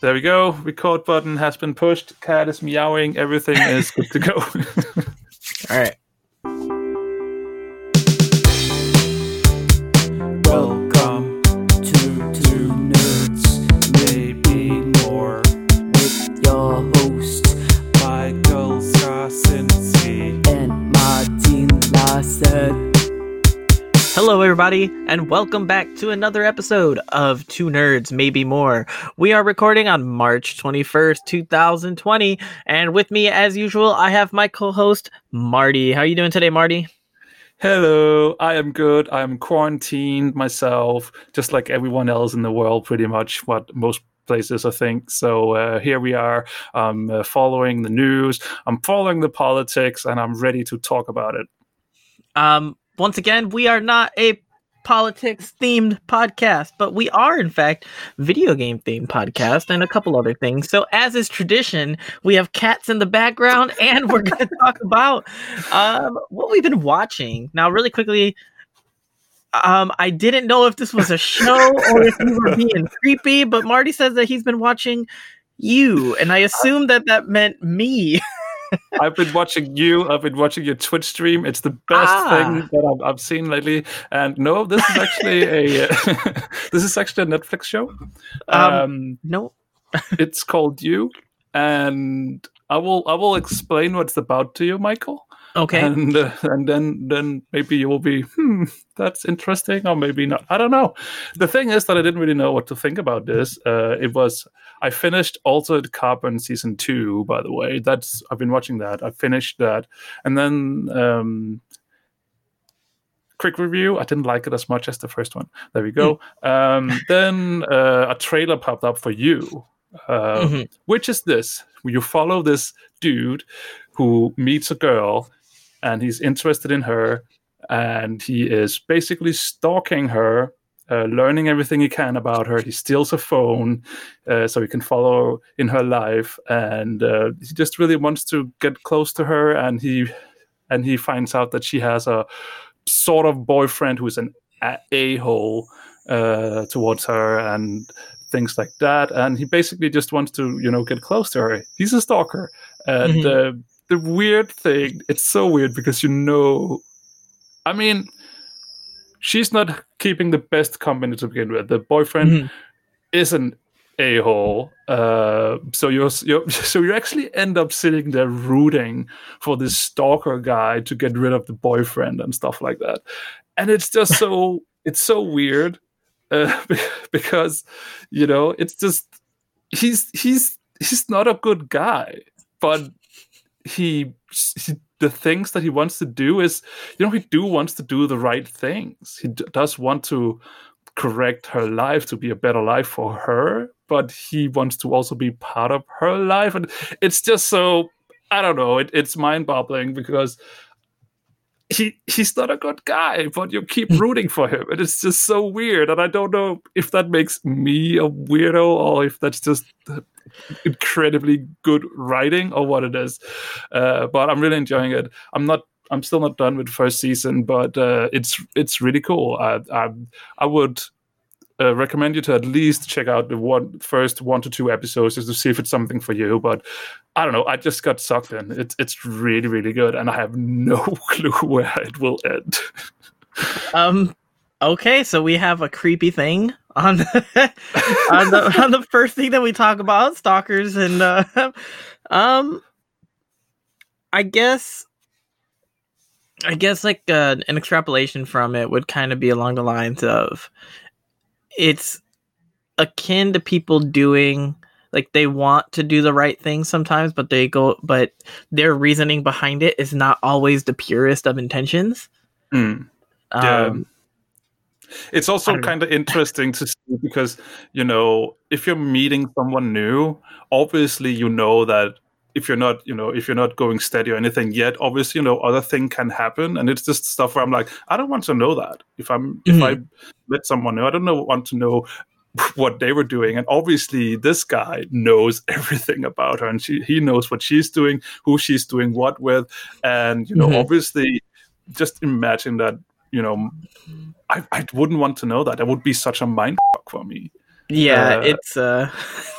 There we go. Record button has been pushed. Cat is meowing. Everything is good to go. All right. Everybody, and welcome back to another episode of Two Nerds, Maybe More. We are recording on March 21st, 2020, and with me, as usual, I have my co-host, Marty. How are you doing today, Marty? Hello, I am good. I am quarantined myself, just like everyone else in the world, pretty much. What most places, I think. So uh, here we are. I'm uh, following the news. I'm following the politics, and I'm ready to talk about it. Um, once again, we are not a politics themed podcast, but we are in fact video game themed podcast and a couple other things. So as is tradition, we have cats in the background and we're going to talk about um, what we've been watching. Now really quickly um, I didn't know if this was a show or if you were being creepy, but Marty says that he's been watching you, and I assume that that meant me. I've been watching you. I've been watching your Twitch stream. It's the best Ah. thing that I've, I've seen lately. And no, this is actually a this is actually a Netflix show. Um, no, it's called You, and I will I will explain what it's about to you, Michael. Okay. And uh, and then then maybe you will be hmm that's interesting or maybe not. I don't know. The thing is that I didn't really know what to think about this. Uh, it was I finished Altered Carbon season two. By the way, that's I've been watching that. I finished that, and then. Um, Quick review. I didn't like it as much as the first one. There we go. Um, then uh, a trailer popped up for you, uh, Mhm. which is this: you follow this dude who meets a girl, and he's interested in her, and he is basically stalking her, uh, learning everything he can about her. He steals her phone uh, so he can follow in her life, and uh, he just really wants to get close to her. And he and he finds out that she has a sort of boyfriend who's an a hole uh, towards her, and things like that. And he basically just wants to, you know, get close to her. He's a stalker, and uh, the weird thing, it's so weird because you know, I mean, she's not keeping the best company to begin with. The boyfriend Mhm. is an a hole, uh, so you're, you're so you actually end up sitting there rooting for this stalker guy to get rid of the boyfriend and stuff like that, and it's just so it's so weird uh, because you know it's just he's he's he's not a good guy, but he, he the things that he wants to do is you know he do wants to do the right things. He d- does want to correct her life to be a better life for her but he wants to also be part of her life. And it's just so i don't know it, it's mind-boggling because he he's not a good guy but you keep rooting for him and it's just so weird and i don't know if that makes me a weirdo or if that's just incredibly good writing or what it is uh, but i'm really enjoying it. I'm not i'm still not done with the first season but uh, it's it's really cool. I i, I would uh, recommend you to at least check out the one first one to two episodes just to see if it's something for you but i don't know i just got sucked in it's it's really really good and i have no clue where it will end Um. Okay, so we have a creepy thing on the, on the on the first thing that we talk about, stalkers, and uh, um, I guess, I guess like uh, an extrapolation from it would kind of be along the lines of, it's akin to people doing like they want to do the right thing sometimes, but they go, but their reasoning behind it is not always the purest of intentions. Mm. Yeah. Um, It's also kind of interesting to see because you know if you're meeting someone new, obviously you know that if you're not you know if you're not going steady or anything yet, obviously you know other thing can happen, and it's just stuff where I'm like, I don't want to know that if I'm if I met someone new, I don't know, want to know what they were doing, and obviously this guy knows everything about her, and she he knows what she's doing, who she's doing what with, and you know Mhm. obviously just imagine that you know I, I wouldn't want to know that. That would be such a mind fuck for me. Yeah, Uh, it's uh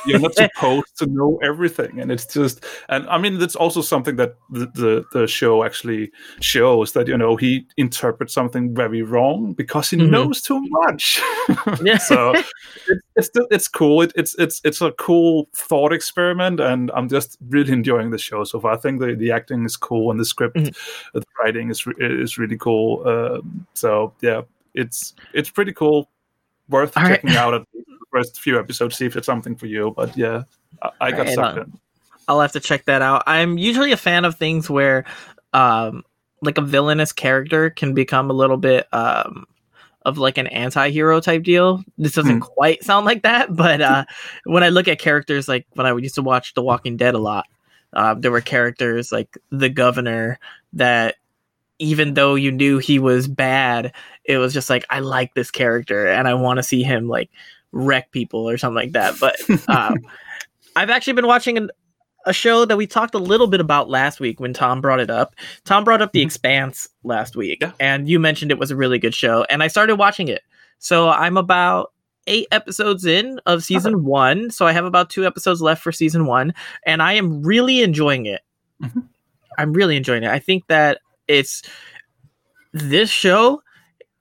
You're not supposed to know everything, and it's just. And I mean, that's also something that the, the the show actually shows that you know he interprets something very wrong because he Mhm. knows too much. Yeah. so it's it's, still, it's cool. It, it's it's it's a cool thought experiment, and I'm just really enjoying the show so far. I think the, the acting is cool, and the script, Mhm. the writing is is really cool. Um, so yeah, it's it's pretty cool. Worth All right. checking out at least first few episodes, see if it's something for you. But yeah, I, I got Right, sucked uh, in. I'll have to check that out. I'm usually a fan of things where um like a villainous character can become a little bit um of like an anti-hero type deal. This doesn't Hmm. quite sound like that, but uh when I look at characters like when I used to watch The Walking Dead a lot, uh, there were characters like the governor that even though you knew he was bad, it was just like I like this character and I want to see him like wreck people or something like that. But um, I've actually been watching an, a show that we talked a little bit about last week when Tom brought it up. Tom brought up The Mhm. Expanse last week, Yeah. and you mentioned it was a really good show, and I started watching it. So I'm about eight episodes in of season one. So I have about two episodes left for season one, and I am really enjoying it. Mhm. I'm really enjoying it. I think that it's this show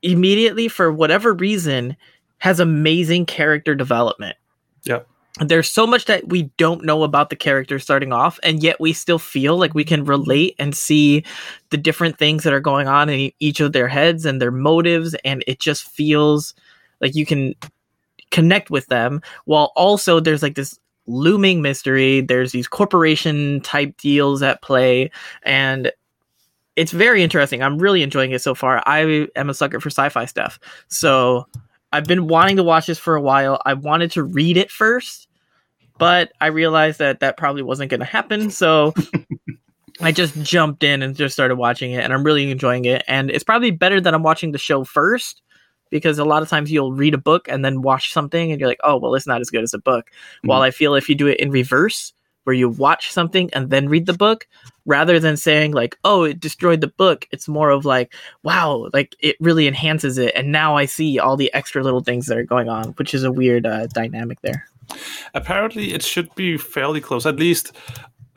immediately for whatever reason has amazing character development. Yeah. There's so much that we don't know about the character starting off, and yet we still feel like we can relate and see the different things that are going on in each of their heads and their motives, and it just feels like you can connect with them while also there's like this looming mystery. There's these corporation type deals at play, and it's very interesting. I'm really enjoying it so far. I am a sucker for sci-fi stuff, so I've been wanting to watch this for a while. I wanted to read it first, but I realized that that probably wasn't going to happen. So I just jumped in and just started watching it, and I'm really enjoying it. And it's probably better that I'm watching the show first because a lot of times you'll read a book and then watch something, and you're like, oh, well, it's not as good as a book. While mm-hmm. I feel if you do it in reverse, where you watch something and then read the book, rather than saying like, oh, it destroyed the book, it's more of like, wow, like it really enhances it, and now I see all the extra little things that are going on, which is a weird uh, dynamic there. Apparently, it should be fairly close. At least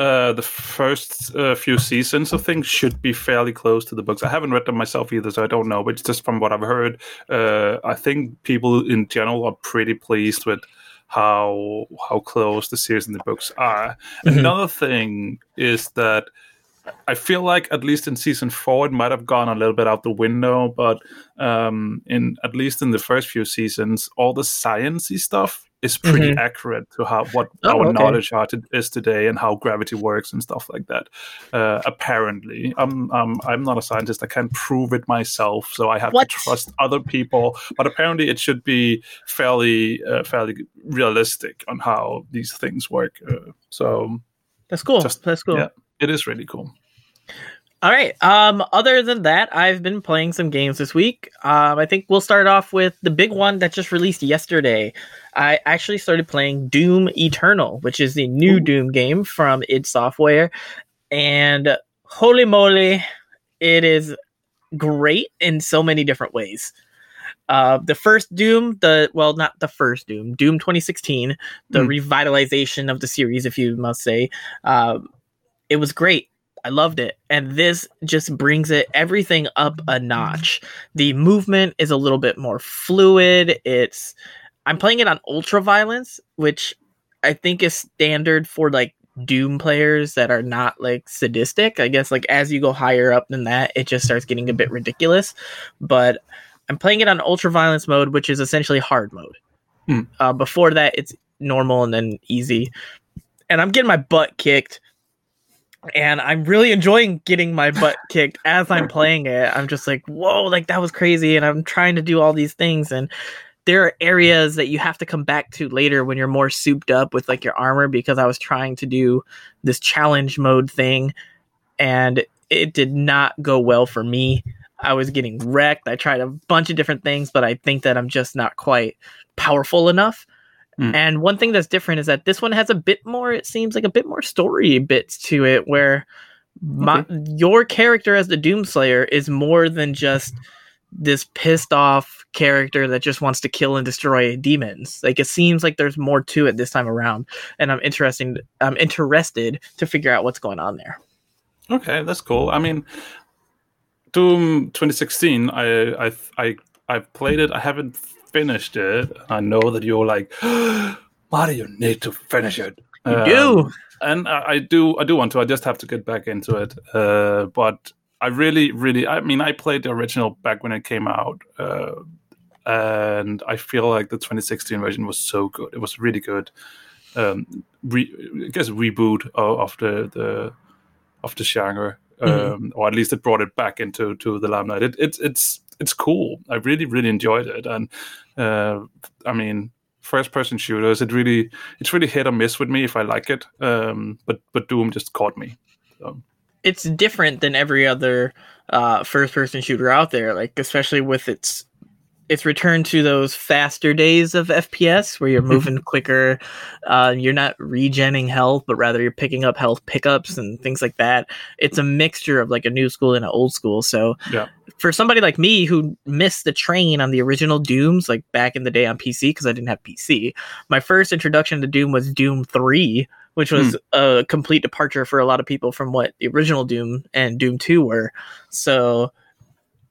uh, the first uh, few seasons of things should be fairly close to the books. I haven't read them myself either, so I don't know. But just from what I've heard, uh, I think people in general are pretty pleased with how how close the series and the books are. Mhm. Another thing is that I feel like at least in season four it might have gone a little bit out the window, but um, in at least in the first few seasons, all the sciencey stuff is pretty Mhm. accurate to how what Oh, our okay. knowledge are to, is today and how gravity works and stuff like that. Uh, apparently, I'm I'm I'm not a scientist. I can't prove it myself, so I have What? to trust other people. But apparently, it should be fairly uh, fairly realistic on how these things work. Uh, so That's cool. Just- That's cool. yeah. it is really cool. All right. Um, other than that, I've been playing some games this week. Um, I think we'll start off with the big one that just released yesterday. I actually started playing Doom Eternal, which is the new Ooh. Doom game from id Software, and holy moly, it is great in so many different ways. Uh, the first Doom, the well, not the first Doom, Doom 2016, the Hmm. revitalization of the series, if you must say, um, it was great. I loved it. And this just brings it everything up a notch. The movement is a little bit more fluid. It's I'm playing it on ultra violence, which I think is standard for like Doom players that are not like sadistic. I guess like as you go higher up than that, it just starts getting a bit ridiculous. But I'm playing it on ultra violence mode, which is essentially hard mode. Hmm. Uh, before that, it's normal and then easy. And I'm getting my butt kicked and I'm really enjoying getting my butt kicked as I'm playing it. I'm just like, whoa, like that was crazy, and I'm trying to do all these things, and there are areas that you have to come back to later when you're more souped up with like your armor because I was trying to do this challenge mode thing, and it did not go well for me. I was getting wrecked. I tried a bunch of different things, but I think that I'm just not quite powerful enough. Mm. And one thing that's different is that this one has a bit more, it seems like a bit more story bits to it, where my, your character as the Doomslayer is more than just this pissed off character that just wants to kill and destroy demons. Like it seems like there's more to it this time around, and I'm interesting. I'm interested to figure out what's going on there. Okay, that's cool. I mean, Doom 2016. I I I I've played it. I haven't finished it. I know that you're like, Mario, you need to finish it. You do. and I, I do. I do want to. I just have to get back into it. Uh, but I really, really. I mean, I played the original back when it came out. Uh, and I feel like the 2016 version was so good. It was really good. Um, re, I guess reboot of, of the the of the genre, um, Mhm. or at least it brought it back into to the limelight. It, it's it's it's cool. I really really enjoyed it, and uh, I mean, first person shooters. It really it's really hit or miss with me if I like it. Um, but but Doom just caught me. So, it's different than every other uh, first person shooter out there like especially with its its return to those faster days of fps where you're moving quicker uh, you're not regenning health but rather you're picking up health pickups and things like that. It's a mixture of like a new school and an old school. So Yeah. for somebody like me who missed the train on the original dooms like back in the day on pc because i didn't have pc my first introduction to doom was doom 3 which was a complete departure for a lot of people from what the original Doom and Doom 2 were. So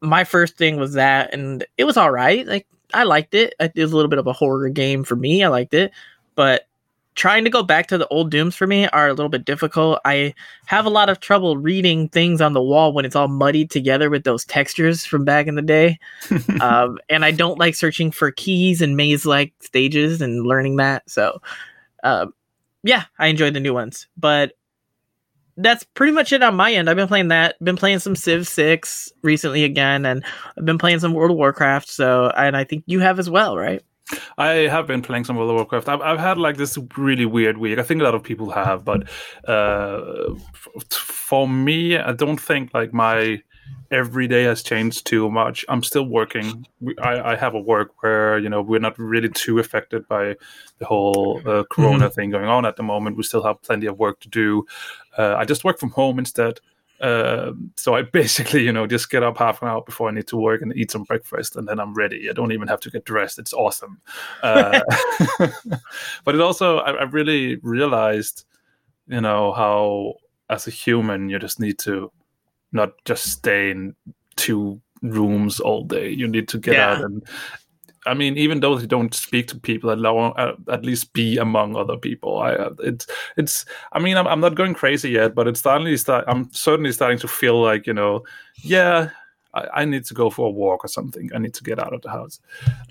my first thing was that and it was all right. Like I liked it. It was a little bit of a horror game for me. I liked it. But trying to go back to the old Dooms for me are a little bit difficult. I have a lot of trouble reading things on the wall when it's all muddied together with those textures from back in the day. um, and I don't like searching for keys and maze like stages and learning that. So, um, yeah, I enjoyed the new ones, but that's pretty much it on my end. I've been playing that, been playing some Civ 6 recently again, and I've been playing some World of Warcraft. So, and I think you have as well, right? I have been playing some World of Warcraft. I've, I've had like this really weird week. I think a lot of people have, but uh, for me, I don't think like my every day has changed too much. I'm still working. We- I, I have a work where you know we're not really too affected by the whole uh, Corona thing going on at the moment. We still have plenty of work to do. Uh, I just work from home instead. Uh, so I basically, you know, just get up half an hour before I need to work and eat some breakfast, and then I'm ready. I don't even have to get dressed. It's awesome. Uh, but it also, I, I really realized, you know, how as a human you just need to not just stay in two rooms all day. You need to get Yeah. out and. I mean, even though you don't speak to people, at, uh, at least be among other people. I, uh, it's, it's. I mean, I'm, I'm not going crazy yet, but it's starting start. I'm certainly starting to feel like you know, yeah, I, I need to go for a walk or something. I need to get out of the house.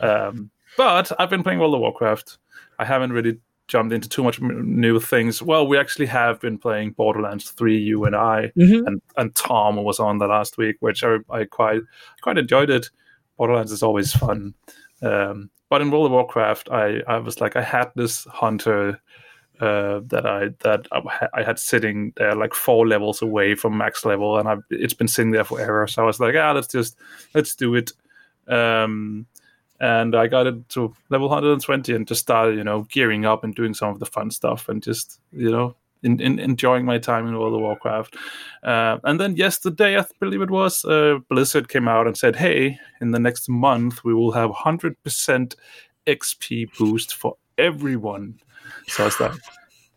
Um, but I've been playing World of Warcraft. I haven't really jumped into too much m- new things. Well, we actually have been playing Borderlands 3, you and I, Mm-hmm. and, and Tom was on the last week, which I, I quite quite enjoyed it. Borderlands is always fun. Um, but in World of Warcraft, I, I was like, I had this hunter uh, that I that I had sitting there like four levels away from max level, and I it's been sitting there forever. So I was like, ah, let's just let's do it. Um, and I got it to level 120 and just started, you know, gearing up and doing some of the fun stuff and just, you know, in, in, enjoying my time in World of Warcraft. Uh, and then yesterday, I believe it was, uh, Blizzard came out and said, hey, in the next month, we will have 100% XP boost for everyone. So I was like,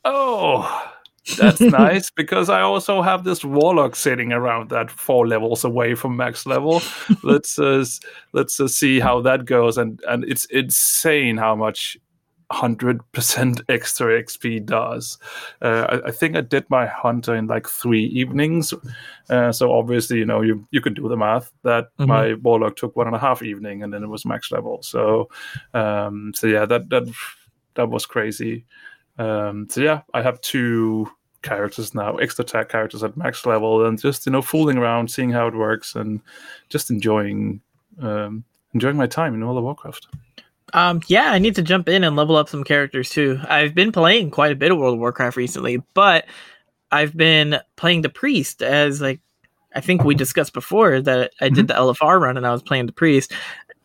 oh, that's nice because I also have this warlock sitting around that four levels away from max level. let's uh, let's uh, see how that goes, and and it's insane how much hundred percent extra XP does. Uh, I, I think I did my hunter in like three evenings, uh, so obviously you know you you can do the math that Mhm. my warlock took one and a half evening, and then it was max level. So um, so yeah, that that that was crazy. Um, so yeah, I have two characters now, extra tag characters at max level, and just you know fooling around, seeing how it works, and just enjoying um, enjoying my time in World of Warcraft. Um, yeah, I need to jump in and level up some characters too. I've been playing quite a bit of World of Warcraft recently, but I've been playing the priest as like I think we discussed before that I did the LFR run and I was playing the priest.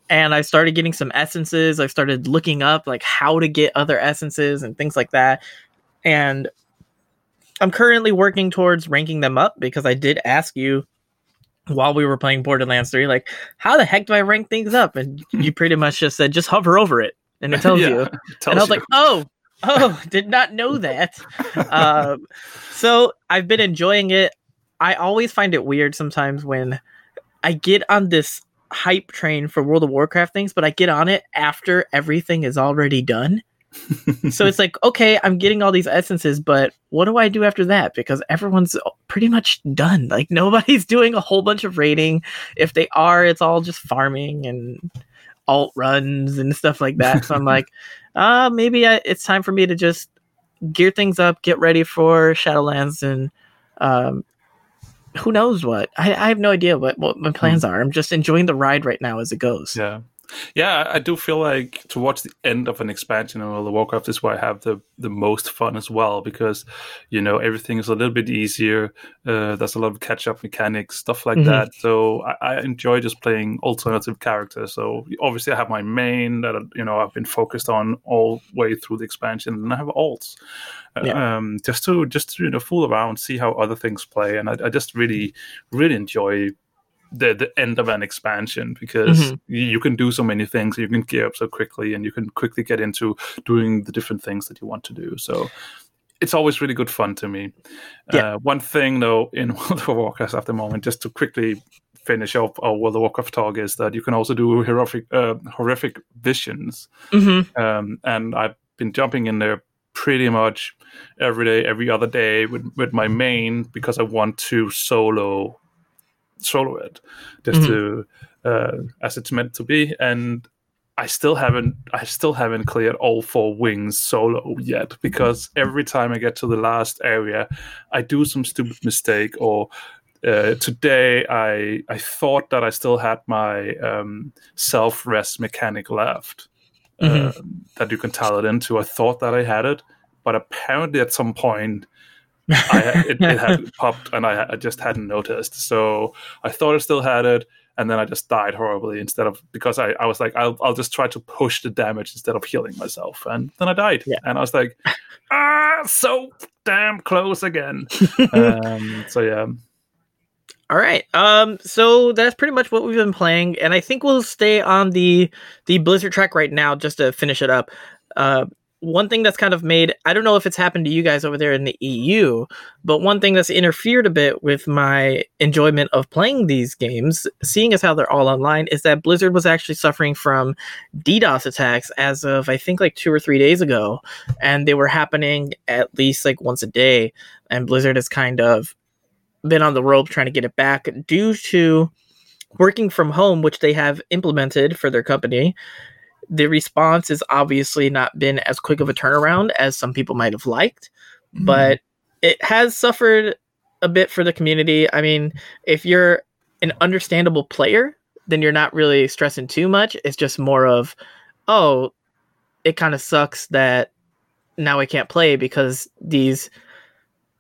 And I started getting some essences. I started looking up like how to get other essences and things like that. And I'm currently working towards ranking them up because I did ask you while we were playing Borderlands 3, like, how the heck do I rank things up? And you pretty much just said, just hover over it and it tells Yeah, you. it tells and I was you. like, oh, oh, did not know that. um, so I've been enjoying it. I always find it weird sometimes when I get on this hype train for World of Warcraft things, but I get on it after everything is already done. so it's like, okay, I'm getting all these essences, but what do I do after that? Because everyone's pretty much done. Like nobody's doing a whole bunch of raiding. If they are, it's all just farming and alt runs and stuff like that. So I'm like, uh, maybe I, it's time for me to just gear things up, get ready for Shadowlands, and um, who knows what. I, I have no idea what, what my plans hmm. are. I'm just enjoying the ride right now as it goes. Yeah. Yeah, I- do feel like towards the end of an expansion in World of Warcraft is where I have the, the most fun as well because, you know, everything is a little bit easier. Uh, there's a lot of catch up mechanics, stuff like Mhm. that. So I, I enjoy just playing alternative characters. So obviously I have my main that, you know, I've been focused on all way through the expansion and I have alts. Yeah. Um, just to just to, you know fool around, see how other things play, and I, I just really really enjoy the the end of an expansion because Mhm. you, can do so many things you can gear up so quickly and you can quickly get into doing the different things that you want to do so it's always really good fun to me Yeah. uh, one thing though in world of warcraft at the moment just to quickly finish up our world of warcraft talk is that you can also do horrific uh, horrific visions hmm um, and I've been jumping in there pretty much every day, every other day with, with my main because I want to solo solo it just Mhm. to uh, as it's meant to be. And I still haven't I still haven't cleared all four wings solo yet because every time I get to the last area, I do some stupid mistake or. Uh, today, I I thought that I still had my um, self rest mechanic left, Mhm. um, that you can tell it into. I thought that I had it, but apparently at some point I, it, it had popped and I, I just hadn't noticed. So I thought I still had it, and then I just died horribly instead of because I, I was like, I'll, I'll just try to push the damage instead of healing myself. And then I died. Yeah. And I was like, ah, so damn close again. um, so yeah. All right. Um. So that's pretty much what we've been playing, and I think we'll stay on the the Blizzard track right now just to finish it up. Uh, one thing that's kind of made I don't know if it's happened to you guys over there in the EU, but one thing that's interfered a bit with my enjoyment of playing these games, seeing as how they're all online, is that Blizzard was actually suffering from DDoS attacks as of I think like two or three days ago, and they were happening at least like once a day, and Blizzard has kind of been on the rope trying to get it back due to working from home, which they have implemented for their company. The response has obviously not been as quick of a turnaround as some people might have liked, but it has suffered a bit for the community. I mean, if you're an understandable player, then you're not really stressing too much. It's just more of, oh, it kind of sucks that now I can't play because these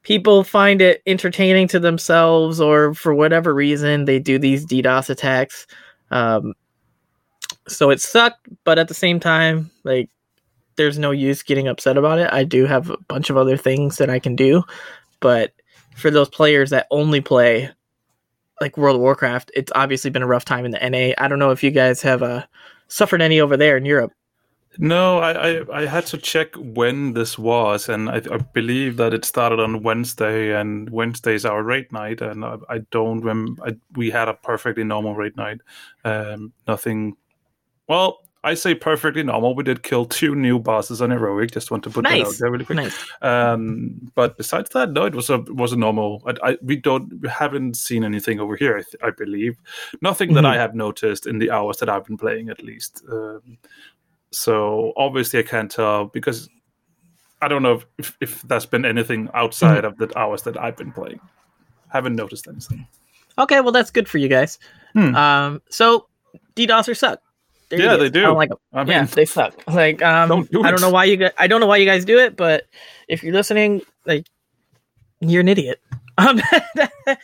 people find it entertaining to themselves or for whatever reason they do these DDoS attacks. Um, so it sucked, but at the same time, like there's no use getting upset about it. I do have a bunch of other things that I can do, but for those players that only play like World of Warcraft, it's obviously been a rough time in the NA. I don't know if you guys have uh, suffered any over there in Europe. No, I, I, I had to check when this was, and I, I believe that it started on Wednesday, and Wednesday's our raid night, and I, I don't remember. We had a perfectly normal raid night. Um, nothing. Well, I say perfectly normal. We did kill two new bosses on heroic. Just want to put that out there really quick. nice. Um, but besides that, no, it was a was a normal. I, I we don't we haven't seen anything over here. I, th- I believe nothing that Mhm. I have noticed in the hours that I've been playing, at least. Um, so obviously, I can't tell because I don't know if, if, if there's been anything outside Mm-hmm. of the hours that I've been playing. Haven't noticed anything. Okay, well that's good for you guys. Hmm. Um, so DDoSers suck. There Yeah, it they do. I don't like 'em. I mean, yeah, they suck. Like, um, Don't do I don't know why you guys. I don't know why you guys do it, but if you're listening, like, you're an idiot. Um,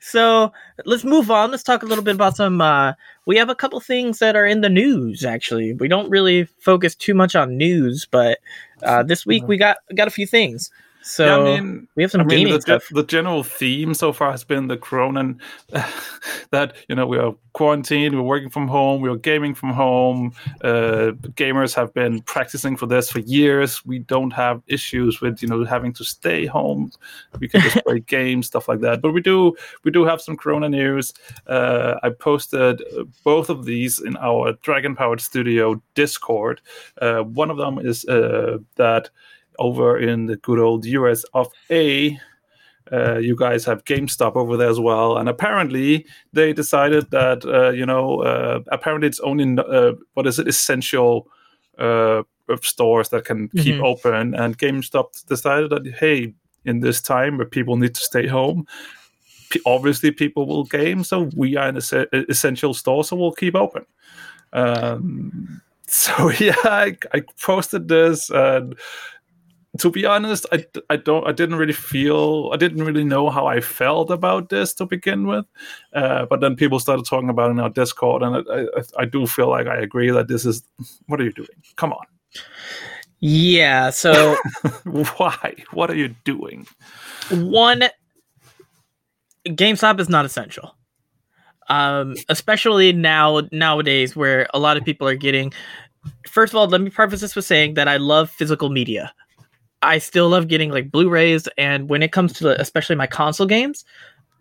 so let's move on. Let's talk a little bit about some. Uh, we have a couple things that are in the news. Actually, we don't really focus too much on news, but uh, this week we got got a few things. So yeah, I mean, we have some I mean, the, stuff. the general theme so far has been the corona and that you know we are quarantined, we're working from home, we're gaming from home. Uh, gamers have been practicing for this for years. We don't have issues with you know having to stay home. We can just play games, stuff like that. But we do we do have some corona news. Uh, I posted uh, both of these in our Dragon Powered Studio Discord. Uh, one of them is uh, that over in the good old US of A. Uh, you guys have GameStop over there as well, and apparently they decided that uh, you know uh, apparently it's only uh, what is it essential uh, stores that can keep Mhm. open, and GameStop decided that hey, in this time where people need to stay home, obviously people will game, so we are an es- essential store, so we'll keep open. Um, so yeah, I, I posted this and to be honest, I, I don't I didn't really feel I didn't really know how I felt about this to begin with, uh, but then people started talking about it in our Discord, and I, I, I do feel like I agree that this is what are you doing? Come on, Yeah. So why? What are you doing? one, GameStop is not essential. Um, especially now nowadays where a lot of people are getting. First of all, let me preface this with saying that I love physical media. I still love getting like Blu-rays, and when it comes to especially my console games,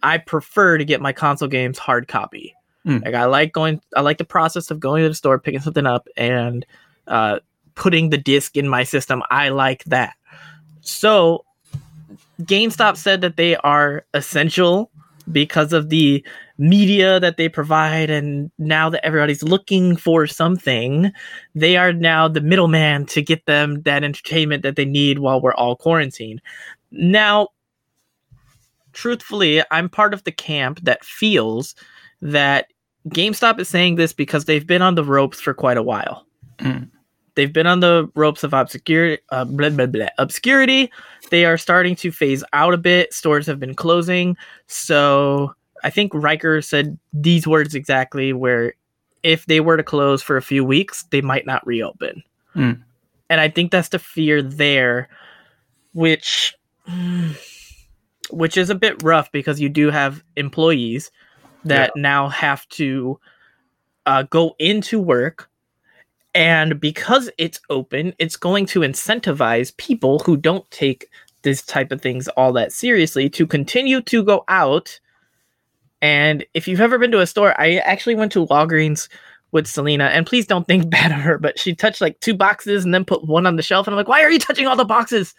I prefer to get my console games hard copy. Mm. Like I like going, I like the process of going to the store, picking something up, and uh, putting the disc in my system. I like that. So, GameStop said that they are essential because of the media that they provide, and now that everybody's looking for something, they are now the middleman to get them that entertainment that they need while we're all quarantined. Now, truthfully, I'm part of the camp that feels that GameStop is saying this because they've been on the ropes for quite a while. Mm. They've been on the ropes of obscurity, uh, blah, blah, blah, obscurity. They are starting to phase out a bit. Stores have been closing. So I think Riker said these words exactly where if they were to close for a few weeks, they might not reopen. Mm. And I think that's the fear there, which which is a bit rough because you do have employees that now have to uh, go into work and because it's open it's going to incentivize people who don't take this type of things all that seriously to continue to go out and if you've ever been to a store i actually went to walgreens with selena and please don't think bad of her but she touched like two boxes and then put one on the shelf and i'm like why are you touching all the boxes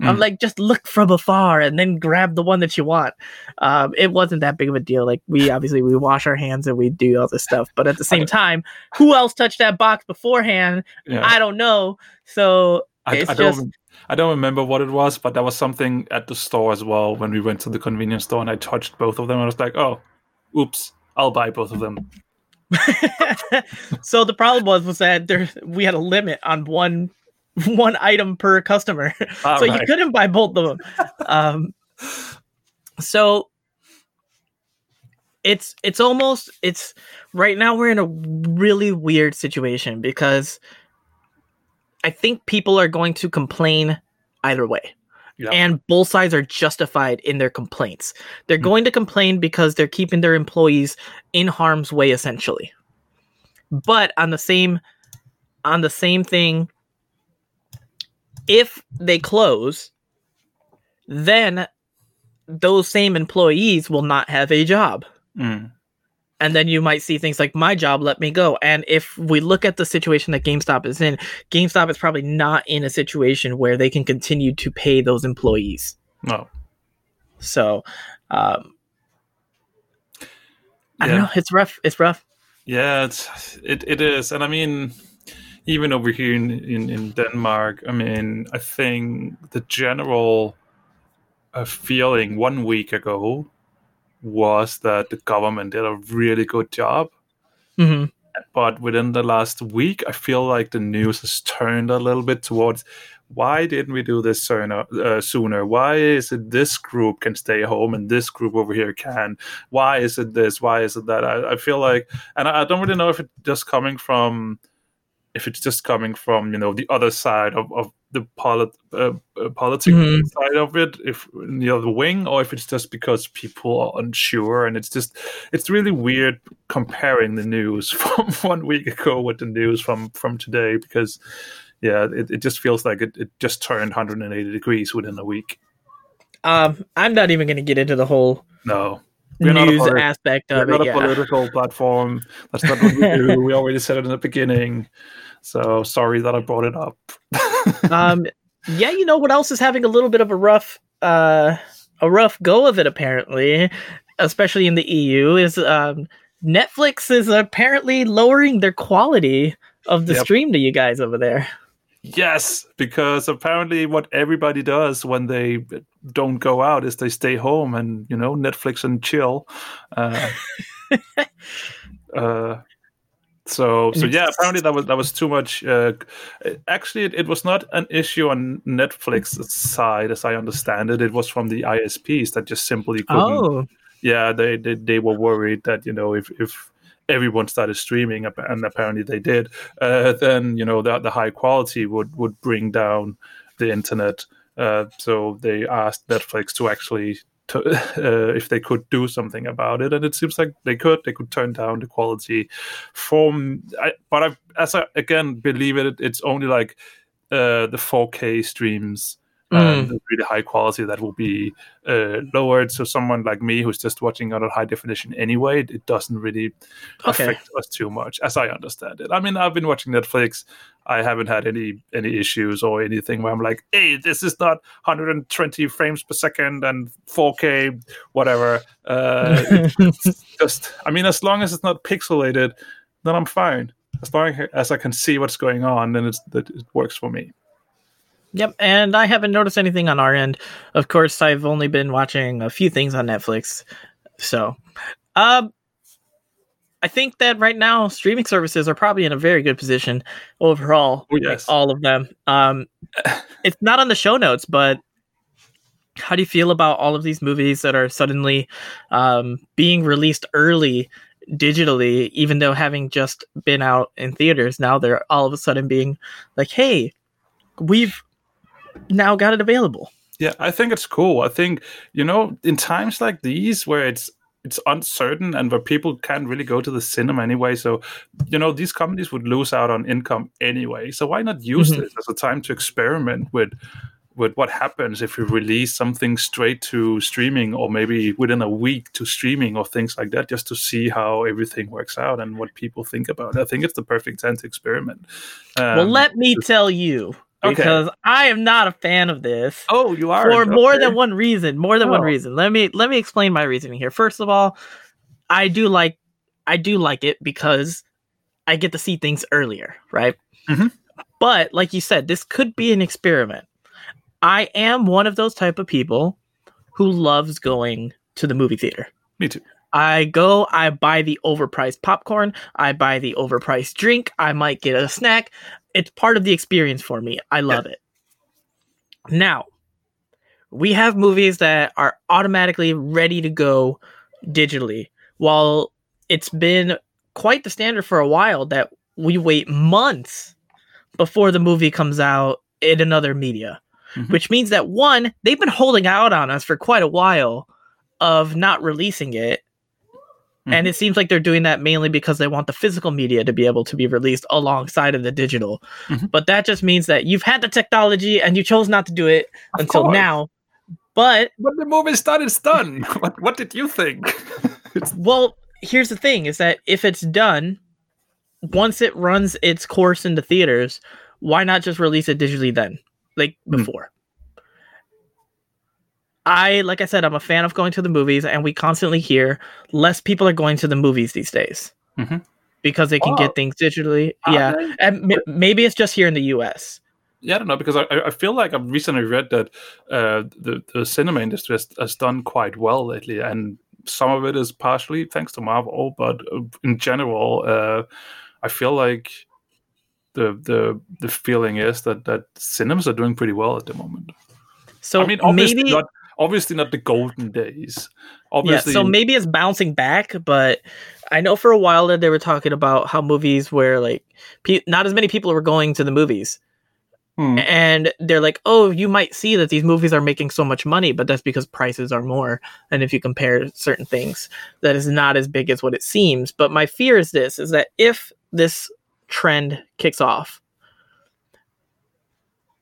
I'm Mm. like, just look from afar and then grab the one that you want. Um, it wasn't that big of a deal. Like we obviously we wash our hands and we do all this stuff, but at the same time, who else touched that box beforehand? Yeah. I don't know. So I, I don't. just- I don't remember what it was, but there was something at the store as well when we went to the convenience store, and I touched both of them. And I was like, "Oh, oops! I'll buy both of them." so the problem was was that there we had a limit on one one item per customer. All so you couldn't buy both of them. um, so it's it's almost it's right now we're in a really weird situation because I think people are going to complain either way. Yeah. And both sides are justified in their complaints. They're Mm. going to complain because they're keeping their employees in harm's way essentially. But on the same on the same thing if they close, then those same employees will not have a job. Mm. And then you might see things like my job let me go. And if we look at the situation that GameStop is in, GameStop is probably not in a situation where they can continue to pay those employees. No. So um I Yeah. don't know, it's rough. It's rough. Yeah, it's it, it is, and I mean, even over here in, in in Denmark, I mean, I think the general uh, feeling one week ago was that the government did a really good job, hmm but within the last week, I feel like the news has turned a little bit towards why didn't we do this sooner? Uh, sooner? Why is it this group can stay home and this group over here can? Why is it this? Why is it that? I, I feel like, and I, I don't really know if it's just coming from, if it's just coming from you know the other side of, of the polit- uh, uh, politics Mhm. side of it, if in the other wing, or if it's just because people are unsure, and it's just it's really weird comparing the news from one week ago with the news from from today because yeah, it, it just feels like it, it just turned 180 degrees within a week. Um, I'm not even going to get into the whole No, We're not a news aspect we're of not it. a Yeah. political platform. That's not what we do. we already said it in the beginning. So sorry that I brought it up. um, yeah, you know what else is having a little bit of a rough, uh, a rough go of it apparently, especially in the EU, is um, Netflix is apparently lowering their quality of the Yep. stream to you guys over there. Yes, because apparently what everybody does when they don't go out is they stay home and you know Netflix and chill. Uh, uh, so so yeah, apparently that was that was too much. Uh, actually, it, it was not an issue on Netflix's side, as I understand it. It was from the ISPs that just simply couldn't. Oh, Yeah, they, they they were worried that you know if if everyone started streaming and apparently they did, uh, then you know the the high quality would would bring down the internet. Uh, so they asked Netflix to actually. To, uh, if they could do something about it, and it seems like they could. They could turn down the quality from. I, but I, as I again believe it, it's only like uh, the 4K streams the really high quality that will be uh, lowered. So someone like me who's just watching on a high definition anyway, it doesn't really Okay. affect us too much, as I understand it. I mean, I've been watching Netflix. I haven't had any any issues or anything where I'm like, hey, this is not 120 frames per second and 4K, whatever. Uh, just, I mean, as long as it's not pixelated, then I'm fine. As long as I can see what's going on, then it's it works for me. Yep, and I haven't noticed anything on our end. Of course, I've only been watching a few things on Netflix. So, um I think that right now streaming services are probably in a very good position overall. Oh, yes. All of them. Um it's not on the show notes, but how do you feel about all of these movies that are suddenly um, being released early digitally, even though having just been out in theaters? Now they're all of a sudden being like, "Hey, we've now got it available." Yeah, I think it's cool. I think you know, in times like these where it's it's uncertain and where people can't really go to the cinema anyway, so you know these companies would lose out on income anyway. So why not use Mhm. this as a time to experiment with with what happens if you release something straight to streaming or maybe within a week to streaming or things like that, just to see how everything works out and what people think about it. I think it's the perfect time to experiment. Um, well, let me tell you, Okay. because I am not a fan of this. oh, you are for more than one reason more than one Oh. reason let me let me explain my reasoning here first of all i do like i do like it because i get to see things earlier right Mhm. but like you said this could be an experiment i am one of those type of people who loves going to the movie theater Me too. I go, I buy the overpriced popcorn, I buy the overpriced drink, I might get a snack. It's part of the experience for me. I love it. Now, we have movies that are automatically ready to go digitally. While it's been quite the standard for a while that we wait months before the movie comes out in another media, Mhm. which means that one, they've been holding out on us for quite a while of not releasing it. And it seems like they're doing that mainly because they want the physical media to be able to be released alongside of the digital. Mhm. But that just means that you've had the technology and you chose not to do it Of until course. now. But When the movie's done, it's done. what, what did you think? well, here's the thing is that if it's done, once it runs its course in the theaters, why not just release it digitally then? Like Hmm. before. I like I said, I'm a fan of going to the movies, and we constantly hear less people are going to the movies these days Mhm. because they can Oh. get things digitally. Are yeah, they? and m- maybe it's just here in the U.S. yeah, I don't know because I, I feel like I've recently read that uh, the the cinema industry has, has done quite well lately, and some of it is partially thanks to Marvel, but uh, in general, uh, I feel like the the the feeling is that that cinemas are doing pretty well at the moment. So I mean, obviously maybe not obviously not the golden days. yeah, Obviously, so maybe it's bouncing back, but I know for a while that they were talking about how movies where like pe- not as many people were going to the movies Hmm. and they're like, "Oh, you might see that these movies are making so much money, but that's because prices are more." And if you compare certain things, that is not as big as what it seems. But my fear is this: is that if this trend kicks off,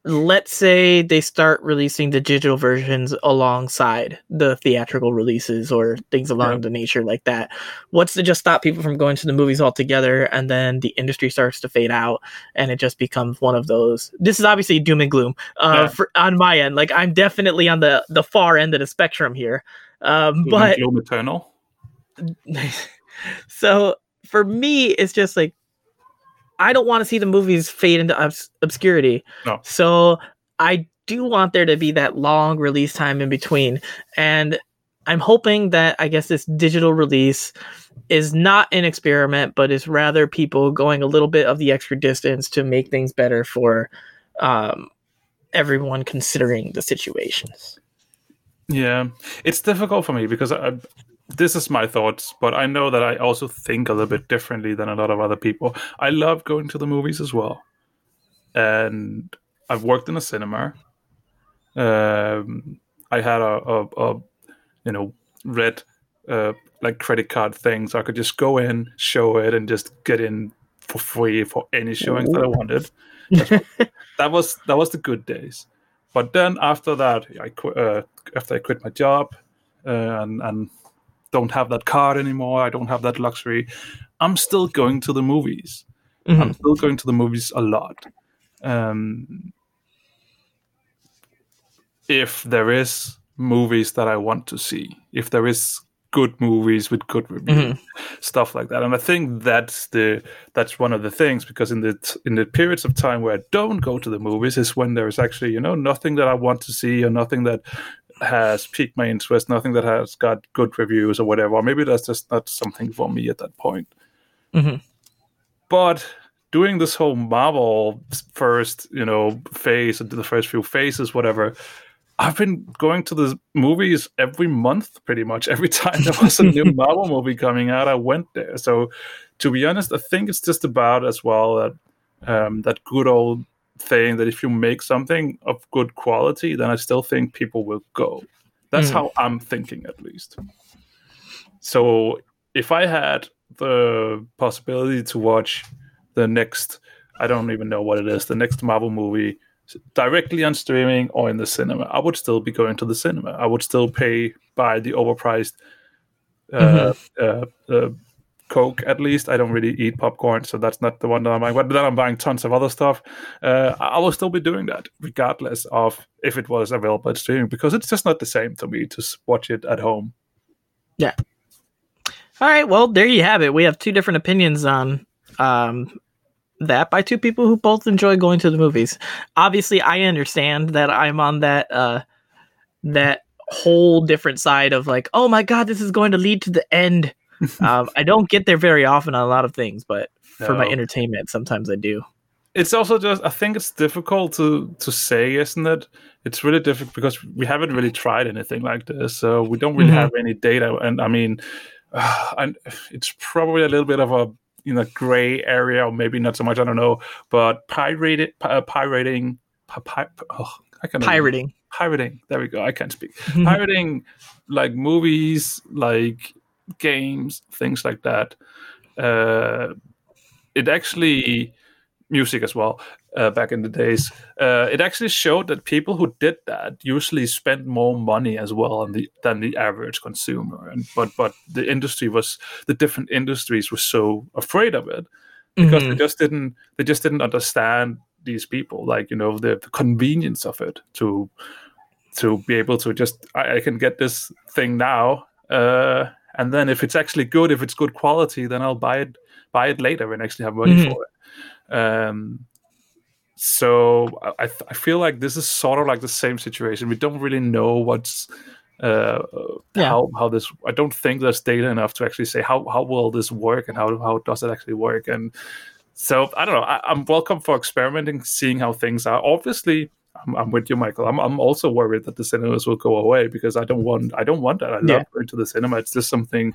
let's say they start releasing the digital versions alongside the theatrical releases or things along Yeah. the nature like that. What's to just stop people from going to the movies altogether and then the industry starts to fade out and it just becomes one of those. This is obviously doom and gloom uh, Yeah. for, on my end. Like I'm definitely on the the far end of the spectrum here. Um, Doom but Gloom Eternal. so for me, it's just like I don't want to see the movies fade into obs- obscurity. No. So I do want there to be that long release time in between, and I'm hoping that I guess this digital release is not an experiment, but is rather people going a little bit of the extra distance to make things better for um, everyone considering the situations. Yeah, it's difficult for me because I, this is my thoughts, but I know that I also think a little bit differently than a lot of other people. I love going to the movies as well, and I've worked in a cinema. Um, I had a, a, a you know red uh, like credit card thing, so I could just go in, show it, and just get in for free for any showings that I wanted. that was that was the good days. But then after that, I qu- uh, after I quit my job uh, and and don't have that card anymore, I don't have that luxury. I'm still going to the movies. Mhm. I'm still going to the movies a lot. Um, if there is movies that I want to see, if there is good movies with good reviews, stuff like that, and I think that's the that's one of the things because in the in the periods of time where I don't go to the movies is when there is actually you know nothing that I want to see or nothing that has piqued my interest, nothing that has got good reviews or whatever. Maybe that's just not something for me at that point. Mhm. But doing this whole Marvel first, you know, phase, and the first few phases, whatever, I've been going to the movies every month, pretty much. Every time there was a new Marvel movie coming out, I went there. So, to be honest, I think it's just about as well that um, that good old thing that if you make something of good quality, then I still think people will go. That's Mm. how I'm thinking, at least. So, if I had the possibility to watch the next, I don't even know what it is, the next Marvel movie directly on streaming or in the cinema, I would still be going to the cinema. I would still pay by the overpriced uh, uh, uh, Coke at least. I don't really eat popcorn, so that's not the one that I'm buying. But then I'm buying tons of other stuff. Uh, I will still be doing that regardless of if it was available at streaming because it's just not the same to me to watch it at home. Yeah. All right, well, there you have it. We have two different opinions on um, that by two people who both enjoy going to the movies. Obviously, I understand that I'm on that uh, that whole different side of like, oh my god, this is going to lead to the end. Um, I don't get there very often on a lot of things, but for my entertainment, sometimes I do. it's also just I think it's difficult to to say, isn't it? It's really difficult because we haven't really tried anything like this, so we don't really Mhm. have any data. And I mean, uh, and it's probably a little bit of a you know gray area, or maybe not so much. I don't know. But pirated, uh, pirating, pi- pi- oh, I can Pirating. pirating. There we go. I can't speak. pirating, like movies, like games, things like that. Uh, it actually music as well. Uh, back in the days, uh, it actually showed that people who did that usually spent more money as well than the, than the average consumer. And but but the industry was the different industries were so afraid of it because they Mhm. just didn't they just didn't understand these people like you know the, the convenience of it to to be able to just I, I can get this thing now uh and then if it's actually good if it's good quality then i'll buy it buy it later and actually have money Mhm. for it um so I, I th- I feel like this is sort of like the same situation we don't really know what's uh Yeah. how how this i don't think there's data enough to actually say how how will this work and how how does it actually work and so I don't know. I, I'm welcome for experimenting, seeing how things are. Obviously, I'm, I'm with you, Michael. I'm, I'm also worried that the cinemas will go away because I don't want I don't want that. I Yeah. love going to the cinema. It's just something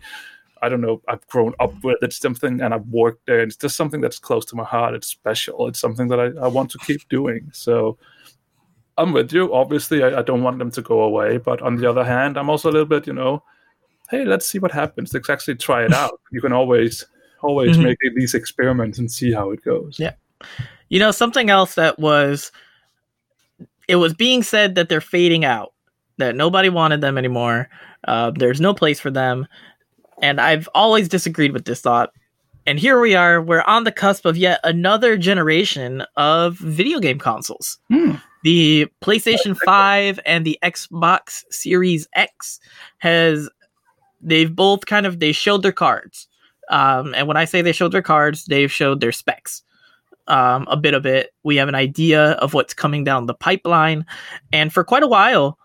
I don't know, I've grown up with. It's something, and I've worked there. It's just something that's close to my heart. It's special. It's something that I, I want to keep doing. So I'm with you. Obviously, I, I don't want them to go away. But on the other hand, I'm also a little bit, you know, hey, let's see what happens. Let's actually try it out. You can always, always Mhm. make these experiments and see how it goes. Yeah. You know, something else that was it was being said that they're fading out, that nobody wanted them anymore. Uh, there's no place for them. And I've always disagreed with this thought. And here we are, we're on the cusp of yet another generation of video game consoles. Hmm. The PlayStation 5 and the Xbox Series X has they've both kind of they showed their cards. Um, and when I say they showed their cards, they've showed their specs um, a bit of it. We have an idea of what's coming down the pipeline. And for quite a while,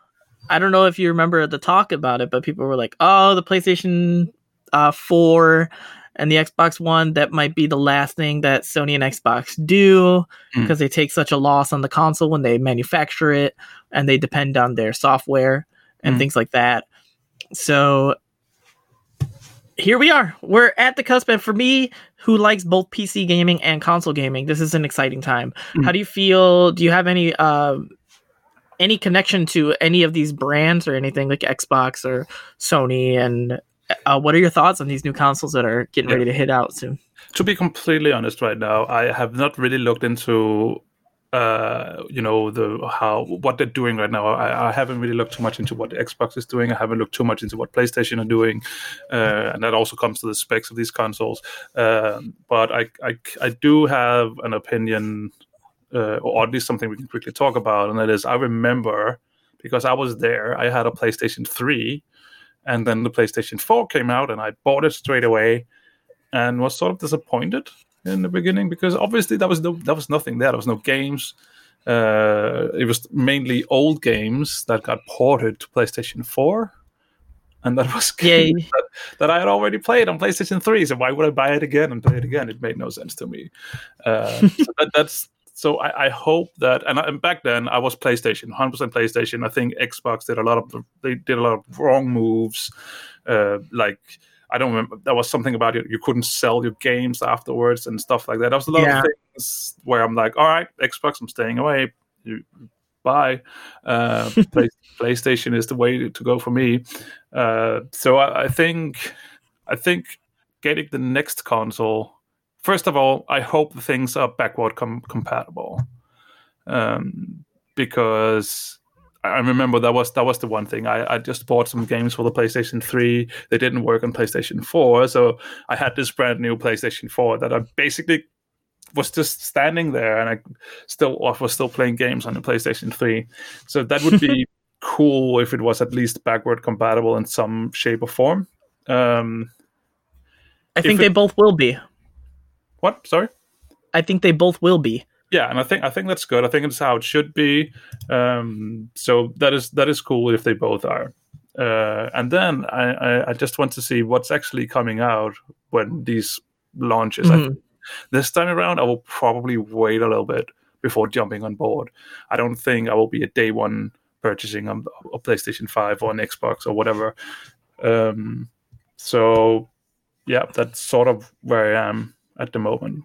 I don't know if you remember the talk about it, but people were like, oh, the PlayStation uh, 4 and the Xbox One, that might be the last thing that Sony and Xbox do Mm. because they take such a loss on the console when they manufacture it and they depend on their software and Mm. things like that. So here we are. We're at the cusp. And for me, who likes both PC gaming and console gaming, this is an exciting time. Mm. How do you feel? Do you have any um any connection to any of these brands or anything like Xbox or Sony? And uh, what are your thoughts on these new consoles that are getting Yeah. ready to hit out soon? to be completely honest right now i have not really looked into uh you know the how what they're doing right now. I, I haven't really looked too much into what xbox is doing. I haven't looked too much into what playstation are doing. Uh, and that also comes to the specs of these consoles. Um, but I, I i do have an opinion uh, or at least something we can quickly talk about. And that is i remember because i was there i had a playstation 3 and then the playstation 4 came out and i bought it straight away and was sort of disappointed in the beginning because obviously that was no that was nothing there. There was no games. Uh, it was mainly old games that got ported to PlayStation Four, and that was games that, that I had already played on PlayStation Three. So why would I buy it again and play it again? It made no sense to me. Uh, so that, that's so I, I hope that and, I, and back then I was PlayStation, hundred percent PlayStation. I think Xbox did a lot of they did a lot of wrong moves, uh, like. I don't remember. There was something about it. You couldn't sell your games afterwards and stuff like that. There was a lot Yeah. of things where I'm like, all right, Xbox, I'm staying away. You, bye. Uh, Play, PlayStation is the way to go for me. Uh, so I, I think, I think getting the next console. First of all, I hope the things are backward com- compatible, um, because I remember that was that was the one thing. I, I just bought some games for the PlayStation 3. They didn't work on PlayStation 4, so I had this brand new PlayStation 4 that I basically was just standing there, and I still I was still playing games on the PlayStation 3. So that would be cool if it was at least backward compatible in some shape or form. Um, I think it- they both will be. what? Sorry. I think they both will be. Yeah and i think i think that's good. I think it's how it should be. Um so that is that is cool if they both are. Uh and then i i, I just want to see what's actually coming out when these launches I Mhm. think. This time around i will probably wait a little bit before jumping on board. I don't think i will be a day one purchasing a, a playstation 5 or an xbox or whatever. Um so yeah that's sort of where i am at the moment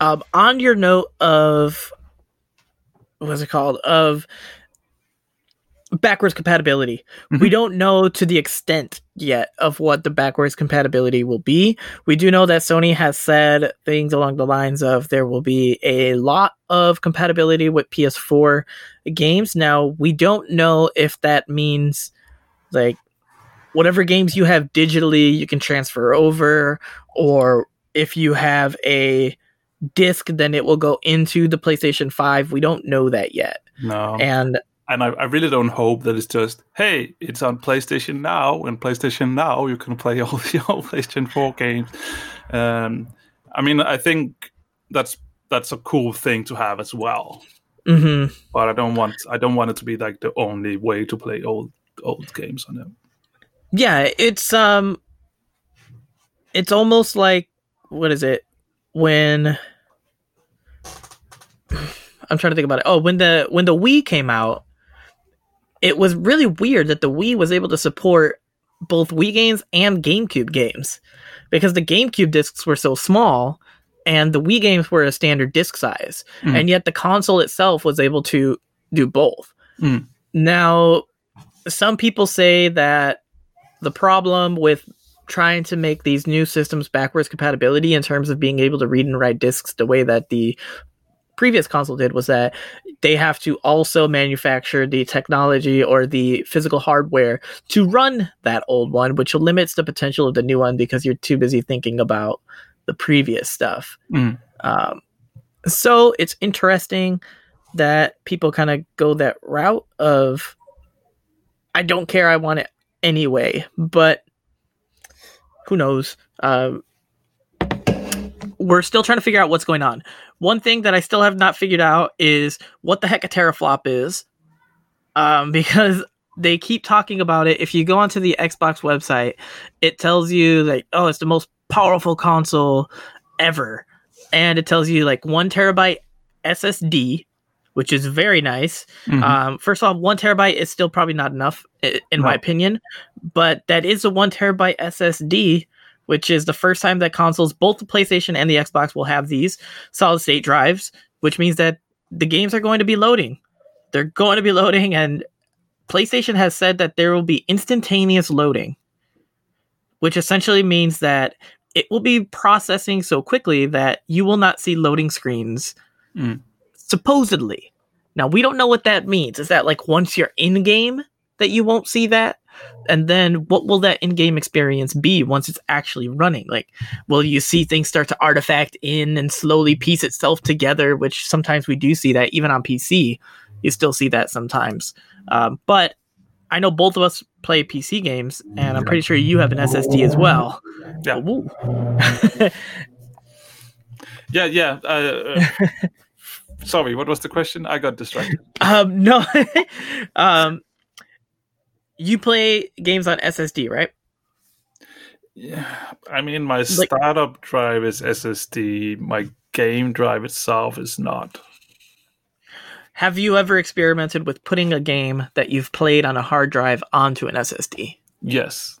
Um, on your note of what's it called of backwards compatibility, we don't know to the extent yet of what the backwards compatibility will be. We do know that Sony has said things along the lines of there will be a lot of compatibility with PS4 games. Now we don't know if that means like whatever games you have digitally you can transfer over or if you have a disc then it will go into the PlayStation 5 we don't know that yet. No. And and I, I really don't hope that it's just hey it's on playstation now. And playstation now you can play all the old playstation 4 games. Um, i mean i think that's that's a cool thing to have as well. Mhm. but i don't want i don't want it to be like the only way to play old old games on it. Yeah it's um it's almost like what is it? When i'm trying to think about it oh when the when the wii came out it was really weird that the wii was able to support both Wii games and GameCube games because the GameCube discs were so small and the Wii games were a standard disc size, Mm. and yet the console itself was able to do both. Mm. Now, some people say that the problem with trying to make these new systems backwards compatibility in terms of being able to read and write discs the way that the previous console did was that they have to also manufacture the technology or the physical hardware to run that old one, which limits the potential of the new one because you're too busy thinking about the previous stuff. Mm. Um, so it's interesting that people kind of go that route of I don't care, I want it anyway, but who knows? Um, we're still trying to figure out what's going on. One thing that I still have not figured out is what the heck a teraflop is, um, because they keep talking about it. If you go onto the Xbox website, it tells you like, oh, it's the most powerful console ever, and it tells you like one terabyte SSD, which is very nice. Mhm. Um, first off, one terabyte is still probably not enough, in my opinion, but that is a one terabyte SSD, which is the first time that consoles, both the PlayStation and the Xbox, will have these solid state drives, which means that the games are going to be loading. They're going to be loading, and PlayStation has said that there will be instantaneous loading, which essentially means that it will be processing so quickly that you will not see loading screens Mm. supposedly. Now we don't know what that means. Is that like once you're in game that you won't see that? And then what will that in-game experience be once it's actually running? Like will you see things start to artifact in and slowly piece itself together, which sometimes we do see that even on PC. You still see that sometimes. Um, but I know both of us play PC games, and I'm pretty sure you have an SSD as well. Yeah. Yeah, yeah. Uh, uh, sorry, what was the question? I got distracted. Um, no. um, you play games on SSD, right? Yeah, I mean, my Like- startup drive is SSD. My game drive itself is not. Have you ever experimented with putting a game that you've played on a hard drive onto an SSD? Yes,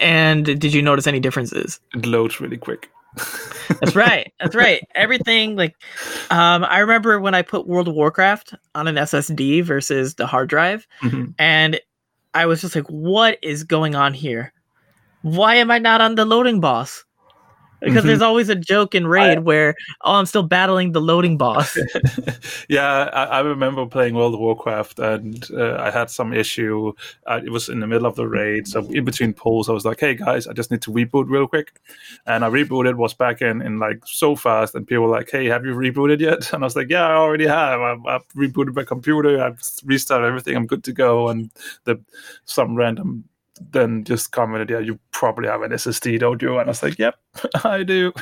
And did you notice any differences? it loads really quick. That's right. That's right. Everything like um I remember when I put World of Warcraft on an SSD versus the hard drive Mhm. and I was just like what is going on here? Why am I not on the loading boss? Because Mhm. there's always a joke in Raid where oh I'm still battling the loading boss. yeah, I, I remember playing World of Warcraft, and uh, I had some issue. Uh, it was in the middle of the raid, so in between pulls, I was like, "Hey guys, I just need to reboot real quick," and I rebooted. Was back in in like so fast, and people were like, "Hey, have you rebooted yet?" And I was like, "Yeah, I already have. I've, I've rebooted my computer. I've restarted everything. I'm good to go." And the some random then just commented, "Yeah, you probably have an SSD, don't you?" And I was like, "Yep, I do."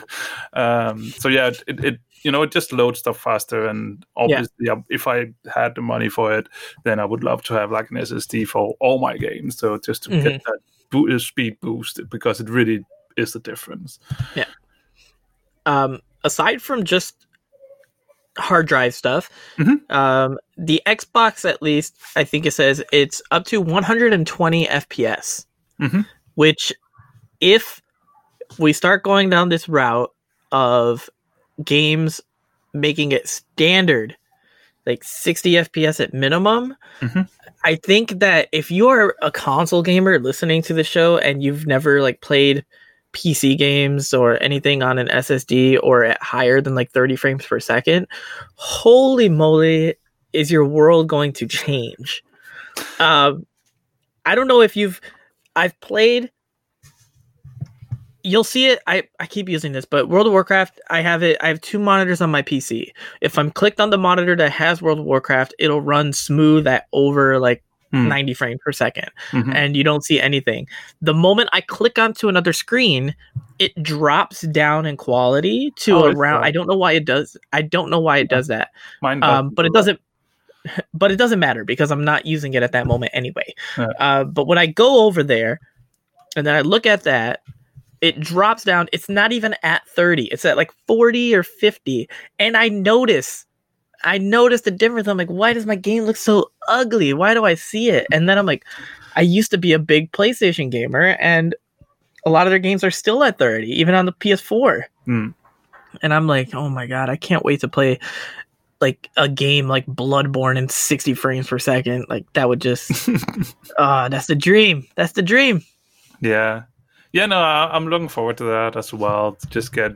Um, so yeah, it, it you know it just loads stuff faster, and obviously, yeah, if I had the money for it, then I would love to have like an SSD for all my games. So just to get that bo- speed boost, because it really is the difference. Yeah. Um, aside from just hard drive stuff, Mhm. um, the Xbox at least I think it says it's up to 120 FPS, Mhm. which if we start going down this route of games making it standard, like 60 FPS at minimum. Mhm. I think that if you're a console gamer listening to the show and you've never like played PC games or anything on an SSD or at higher than like 30 frames per second, holy moly, is your world going to change? Um, I don't know if you've, I've played. You'll see it. I, I keep using this, but World of Warcraft, I have it. I have two monitors on my PC. If I'm clicked on the monitor that has World of Warcraft, it'll run smooth at over like Hmm. 90 frames per 2nd Mhm. and you don't see anything. The moment I click onto another screen, it drops down in quality to Oh, around. I don't know why it does. I don't know why it does that. Um, but it doesn't. But it doesn't matter because I'm not using it at that moment anyway. Yeah. Uh, but when I go over there, and then I look at that, it drops down. It's not even at 30. It's at like 40 or 50, and I notice. I noticed the difference. I'm like, why does my game look so ugly? Why do I see it? And then I'm like, I used to be a big PlayStation gamer, and a lot of their games are still at 30, even on the PS4. Hmm. And I'm like, oh my god, I can't wait to play like a game like Bloodborne in 60 frames per second. Like that would just, ah, that's the dream. That's the dream. Yeah, yeah. No, I, I'm looking forward to that as well. Just get.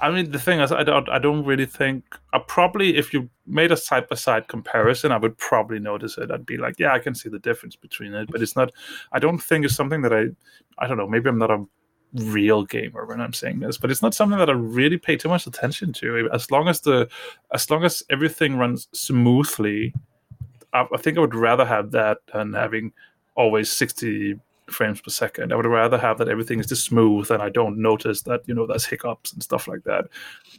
I mean, the thing is, I don't. I don't really think. I probably, if you made a side by side comparison, I would probably notice it. I'd be like, yeah, I can see the difference between it, but it's not. I don't think it's something that I. I don't know. Maybe I'm not a real gamer when I'm saying this, but it's not something that I really pay too much attention to. As long as the, as long as everything runs smoothly, I, I think I would rather have that than having always 60 frames per second. I would rather have that everything is just smooth and I don't notice that you know there's hiccups and stuff like that.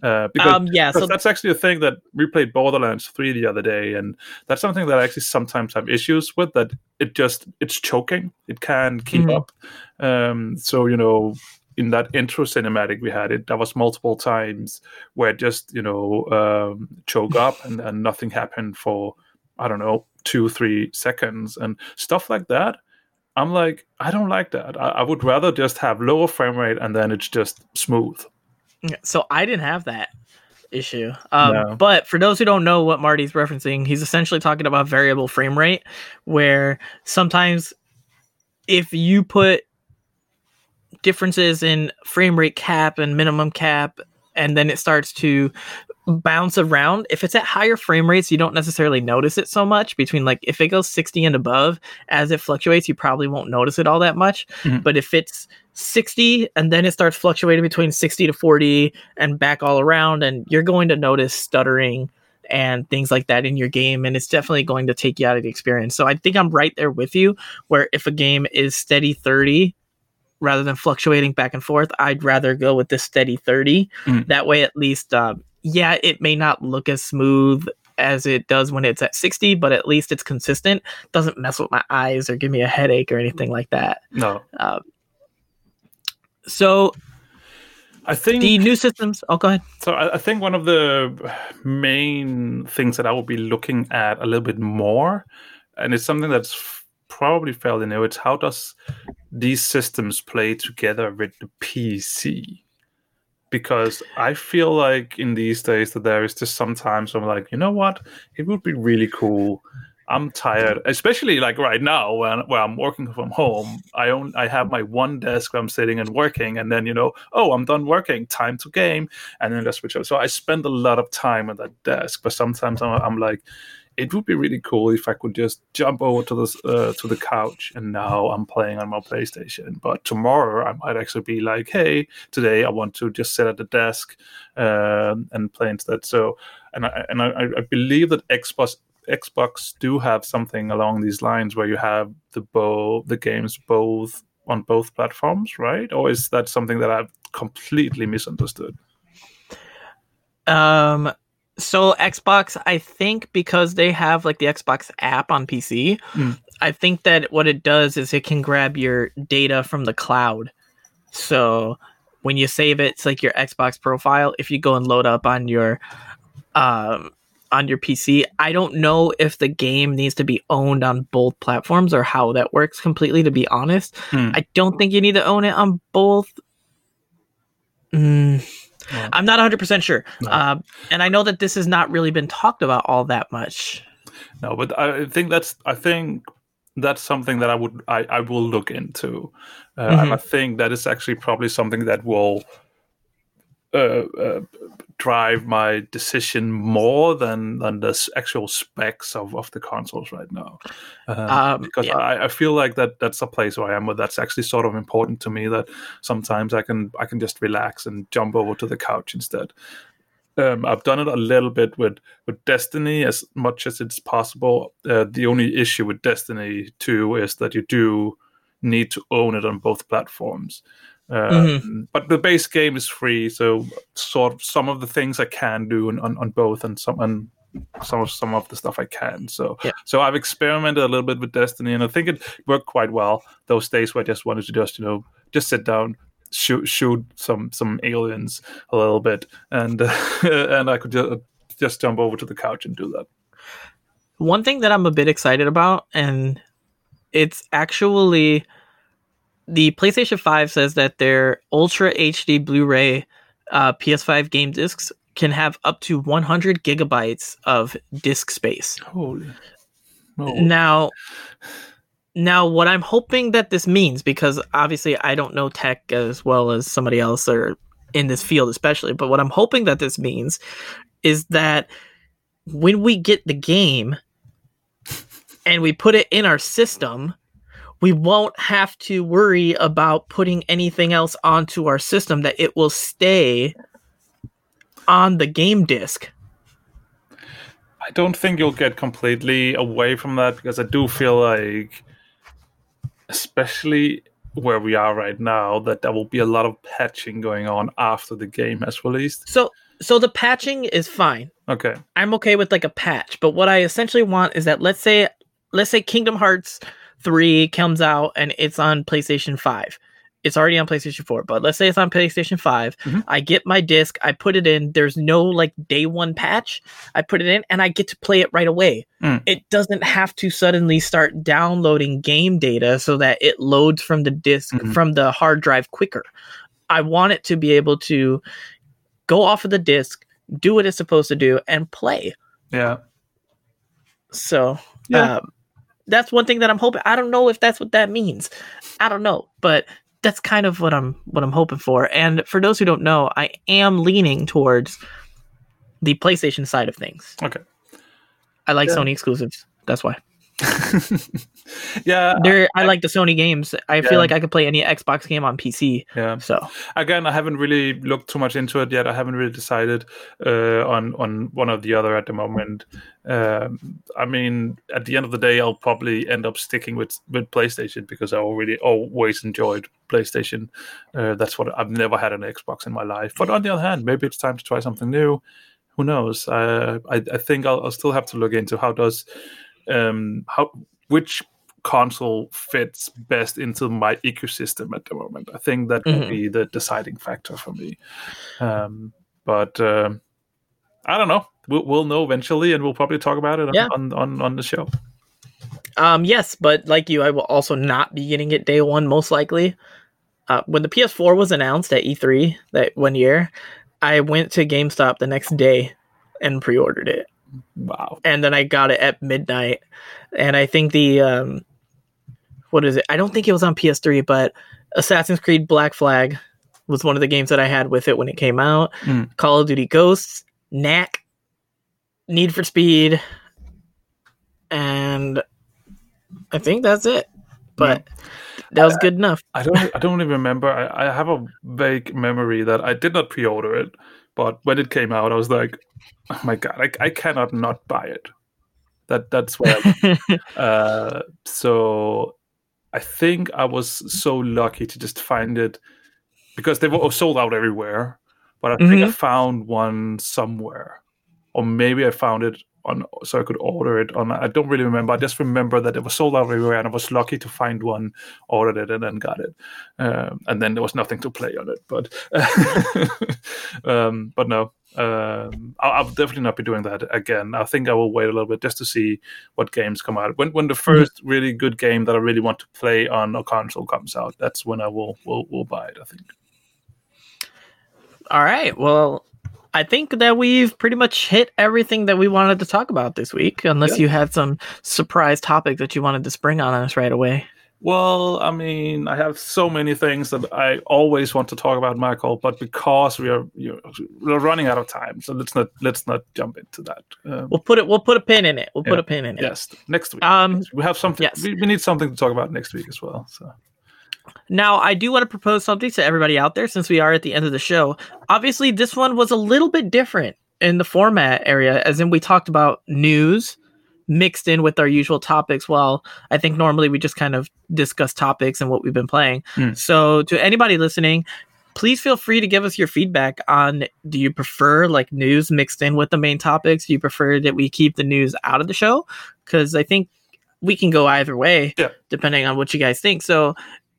Uh, because, Um, yeah, so- that's actually a thing that we played Borderlands 3 the other day, and that's something that I actually sometimes have issues with. That it just it's choking. It can keep Mhm. up. Um, so you know. In that intro cinematic we had, it there was multiple times where it just you know um, choke up and, and nothing happened for I don't know two three seconds and stuff like that. I'm like, I don't like that. I, I would rather just have lower frame rate and then it's just smooth. So I didn't have that issue. Um, No. But for those who don't know what Marty's referencing, he's essentially talking about variable frame rate, where sometimes if you put differences in frame rate cap and minimum cap, and then it starts to bounce around. If it's at higher frame rates, you don't necessarily notice it so much. Between like if it goes 60 and above, as it fluctuates, you probably won't notice it all that much. Mhm. But if it's 60 and then it starts fluctuating between 60 to 40 and back all around, and you're going to notice stuttering and things like that in your game, and it's definitely going to take you out of the experience. So I think I'm right there with you, where if a game is steady 30 rather than fluctuating back and forth, I'd rather go with the steady 30. Mm. That way, at least, uh, yeah, it may not look as smooth as it does when it's at 60, but at least it's consistent. Doesn't mess with my eyes or give me a headache or anything like that. No, Uh, so I think the new systems. Oh, go ahead. so. I, I think one of the main things that I will be looking at a little bit more, and it's something that's f- probably fairly new. It's how does these systems play together with the PC? Because I feel like in these days that there is just sometimes I'm like, you know what, it would be really cool I'm tired, especially like right now when where I'm working from home. I own I have my one desk where I'm sitting and working, and then you know, oh, I'm done working, time to game, and then just switch over. So I spend a lot of time at that desk, but sometimes I'm, I'm like, it would be really cool if I could just jump over to this uh, to the couch, and now I'm playing on my PlayStation. But tomorrow I might actually be like, hey, today I want to just sit at the desk um, and play instead. So, and I and I, I believe that Xbox Xbox do have something along these lines where you have the bo- the games both on both platforms, right? Or is that something that I've completely misunderstood? Um, so Xbox, I think because they have like the Xbox app on PC, Mm. I think that what it does is it can grab your data from the cloud. So when you save it, it's like your Xbox profile. If you go and load up on your um on your PC, I don't know if the game needs to be owned on both platforms or how that works completely. To be honest, Hmm. I don't think you need to own it on both. Mm, Well, I'm not 100% sure. No. Uh, and I know that this has not really been talked about all that much. No, but I think that's I think that's something that I would I, I will look into, uh, and Mhm. I think that is actually probably something that will uh, uh, drive my decision more than than the actual specs of, of the consoles right now. Uh, Um, because yeah. I, I feel like that that's a place where I am where that's actually sort of important to me that sometimes I can I can just relax and jump over to the couch instead. Um, I've done it a little bit with with Destiny as much as it's possible. Uh, the only issue with Destiny 2 is that you do need to own it on both platforms. Um, But the base game is free, so sort of some of the things I can do on, on, on both, and some and some of some of the stuff I can. So Yeah. so I've experimented a little bit with Destiny, and I think it worked quite well. Those days where I just wanted to just you know just sit down, shoot shoot some some aliens a little bit, and and I could just just jump over to the couch and do that. One thing that I'm a bit excited about, and It's actually the PlayStation 5 says that their Ultra HD Blu-ray uh, PS5 game discs can have up to 100 gigabytes of disk space. Holy. No. Now, now what I'm hoping that this means, because obviously I don't know tech as well as somebody else or in this field especially, but what I'm hoping that this means is that when we get the game and we put it in our system, we won't have to worry about putting anything else onto our system that it will stay on the game disc. I don't think you'll get completely away from that because I do feel like, especially where we are right now, that there will be a lot of patching going on after the game has released. So so the patching is fine. Okay. I'm okay with like a patch, but what I essentially want is that let's say let's say Kingdom Hearts 3 comes out and it's on PlayStation 5. It's already on PlayStation 4, but let's say it's on PlayStation 5. Mhm. I get my disc, I put it in, there's no like day one patch. I put it in and I get to play it right away. Mm. It doesn't have to suddenly start downloading game data so that it loads from the disk Mhm. from the hard drive quicker. I want it to be able to go off of the disc, do what it's supposed to do, and play. Yeah. So Yeah. um, that's one thing that I'm hoping. I don't know if that's what that means. I don't know, but that's kind of what I'm what I'm hoping for. And for those who don't know, I am leaning towards the PlayStation side of things. Okay. I like Yeah. Sony exclusives. That's why. Yeah. They're, I like the Sony games. I Yeah. feel like I could play any Xbox game on PC. Yeah. So Again, I haven't really looked too much into it yet. I haven't really decided uh, on on one or the other at the moment. Um, I mean, at the end of the day, I'll probably end up sticking with with PlayStation because I already always enjoyed PlayStation. Uh, that's what I've never had an Xbox in my life. But on the other hand, maybe it's time to try something new. Who knows? Uh, I I think I'll, I'll still have to look into how does um how which console fits best into my ecosystem at the moment. I think that will Mhm. be the deciding factor for me. Um, but um I don't know. We'll, we'll know eventually, and we'll probably talk about it on, Yeah. on, on, on the show. Um, yes, but like you, I will also not be getting it day one, most likely. Uh, when the PS4 was announced at E3 that one year, I went to GameStop the next day and pre-ordered it, Wow. and then I got it at midnight. And I think the um, what is it? I don't think it was on PS3, but Assassin's Creed Black Flag was one of the games that I had with it when it came out. Mm. Call of Duty Ghosts, Knack, Need for Speed, and I think that's it. But that was good enough. I don't. I don't even remember. I, I have a vague memory that I did not pre-order it, but when it came out, I was like, "Oh my god, I, I cannot not buy it." That that's where. Uh, so, I think I was so lucky to just find it because they were sold out everywhere. But I think I found one somewhere, or maybe I found it on so I could order it on. I don't really remember. I just remember that it was sold out everywhere, and I was lucky to find one, ordered it, and then got it. Um, and then there was nothing to play on it, but um, but no, um, I'll, I'll definitely not be doing that again. I think I will wait a little bit just to see what games come out. When when the 1st really good game that I really want to play on a console comes out, that's when I will will will buy it. I think. All right. Well, I think that we've pretty much hit everything that we wanted to talk about this week, unless Yeah. you had some surprise topic that you wanted to spring on us right away. Well, I mean, I have so many things that I always want to talk about, Michael, but because we are you know, we're running out of time, so let's not let's not jump into that. Um, We'll put it. We'll put a pin in it. We'll put a pin in it. yes, next week Um. we have something. yes. We, we need something to talk about next week as well. So Now, I do want to propose something to everybody out there since we are at the end of the show. Obviously, this one was a little bit different in the format area, as in we talked about news mixed in with our usual topics. While I think normally we just kind of discuss topics and what we've been playing. Hmm. So, to anybody listening, please feel free to give us your feedback on do you prefer like news mixed in with the main topics? Do you prefer that we keep the news out of the show? Because I think we can go either way Yeah. depending on what you guys think. So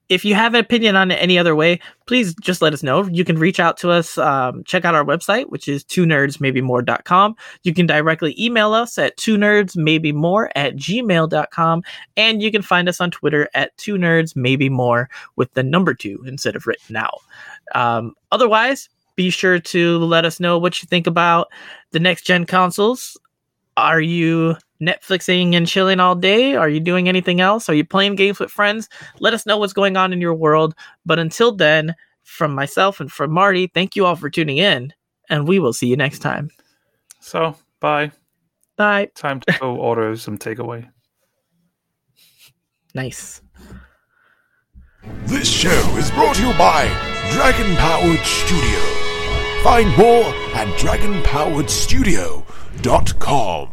if you have an opinion on it any other way, please just let us know. You can reach out to us. Um, check out our website, which is two nerds maybe more.com. You can directly email us at two nerds maybe more at gmail.com. And you can find us on Twitter at two nerds maybe more with the number two instead of written out. Um, otherwise, be sure to let us know what you think about the next gen consoles. Are you Netflixing and chilling all day? Are you doing anything else? Are you playing games with friends? Let us know what's going on in your world. But until then, from myself and from Marty, thank you all for tuning in, and we will see you next time. So, bye. Bye. Time to go order some takeaway. Nice. This show is brought to you by Dragon Powered Studio. Find more at dot com.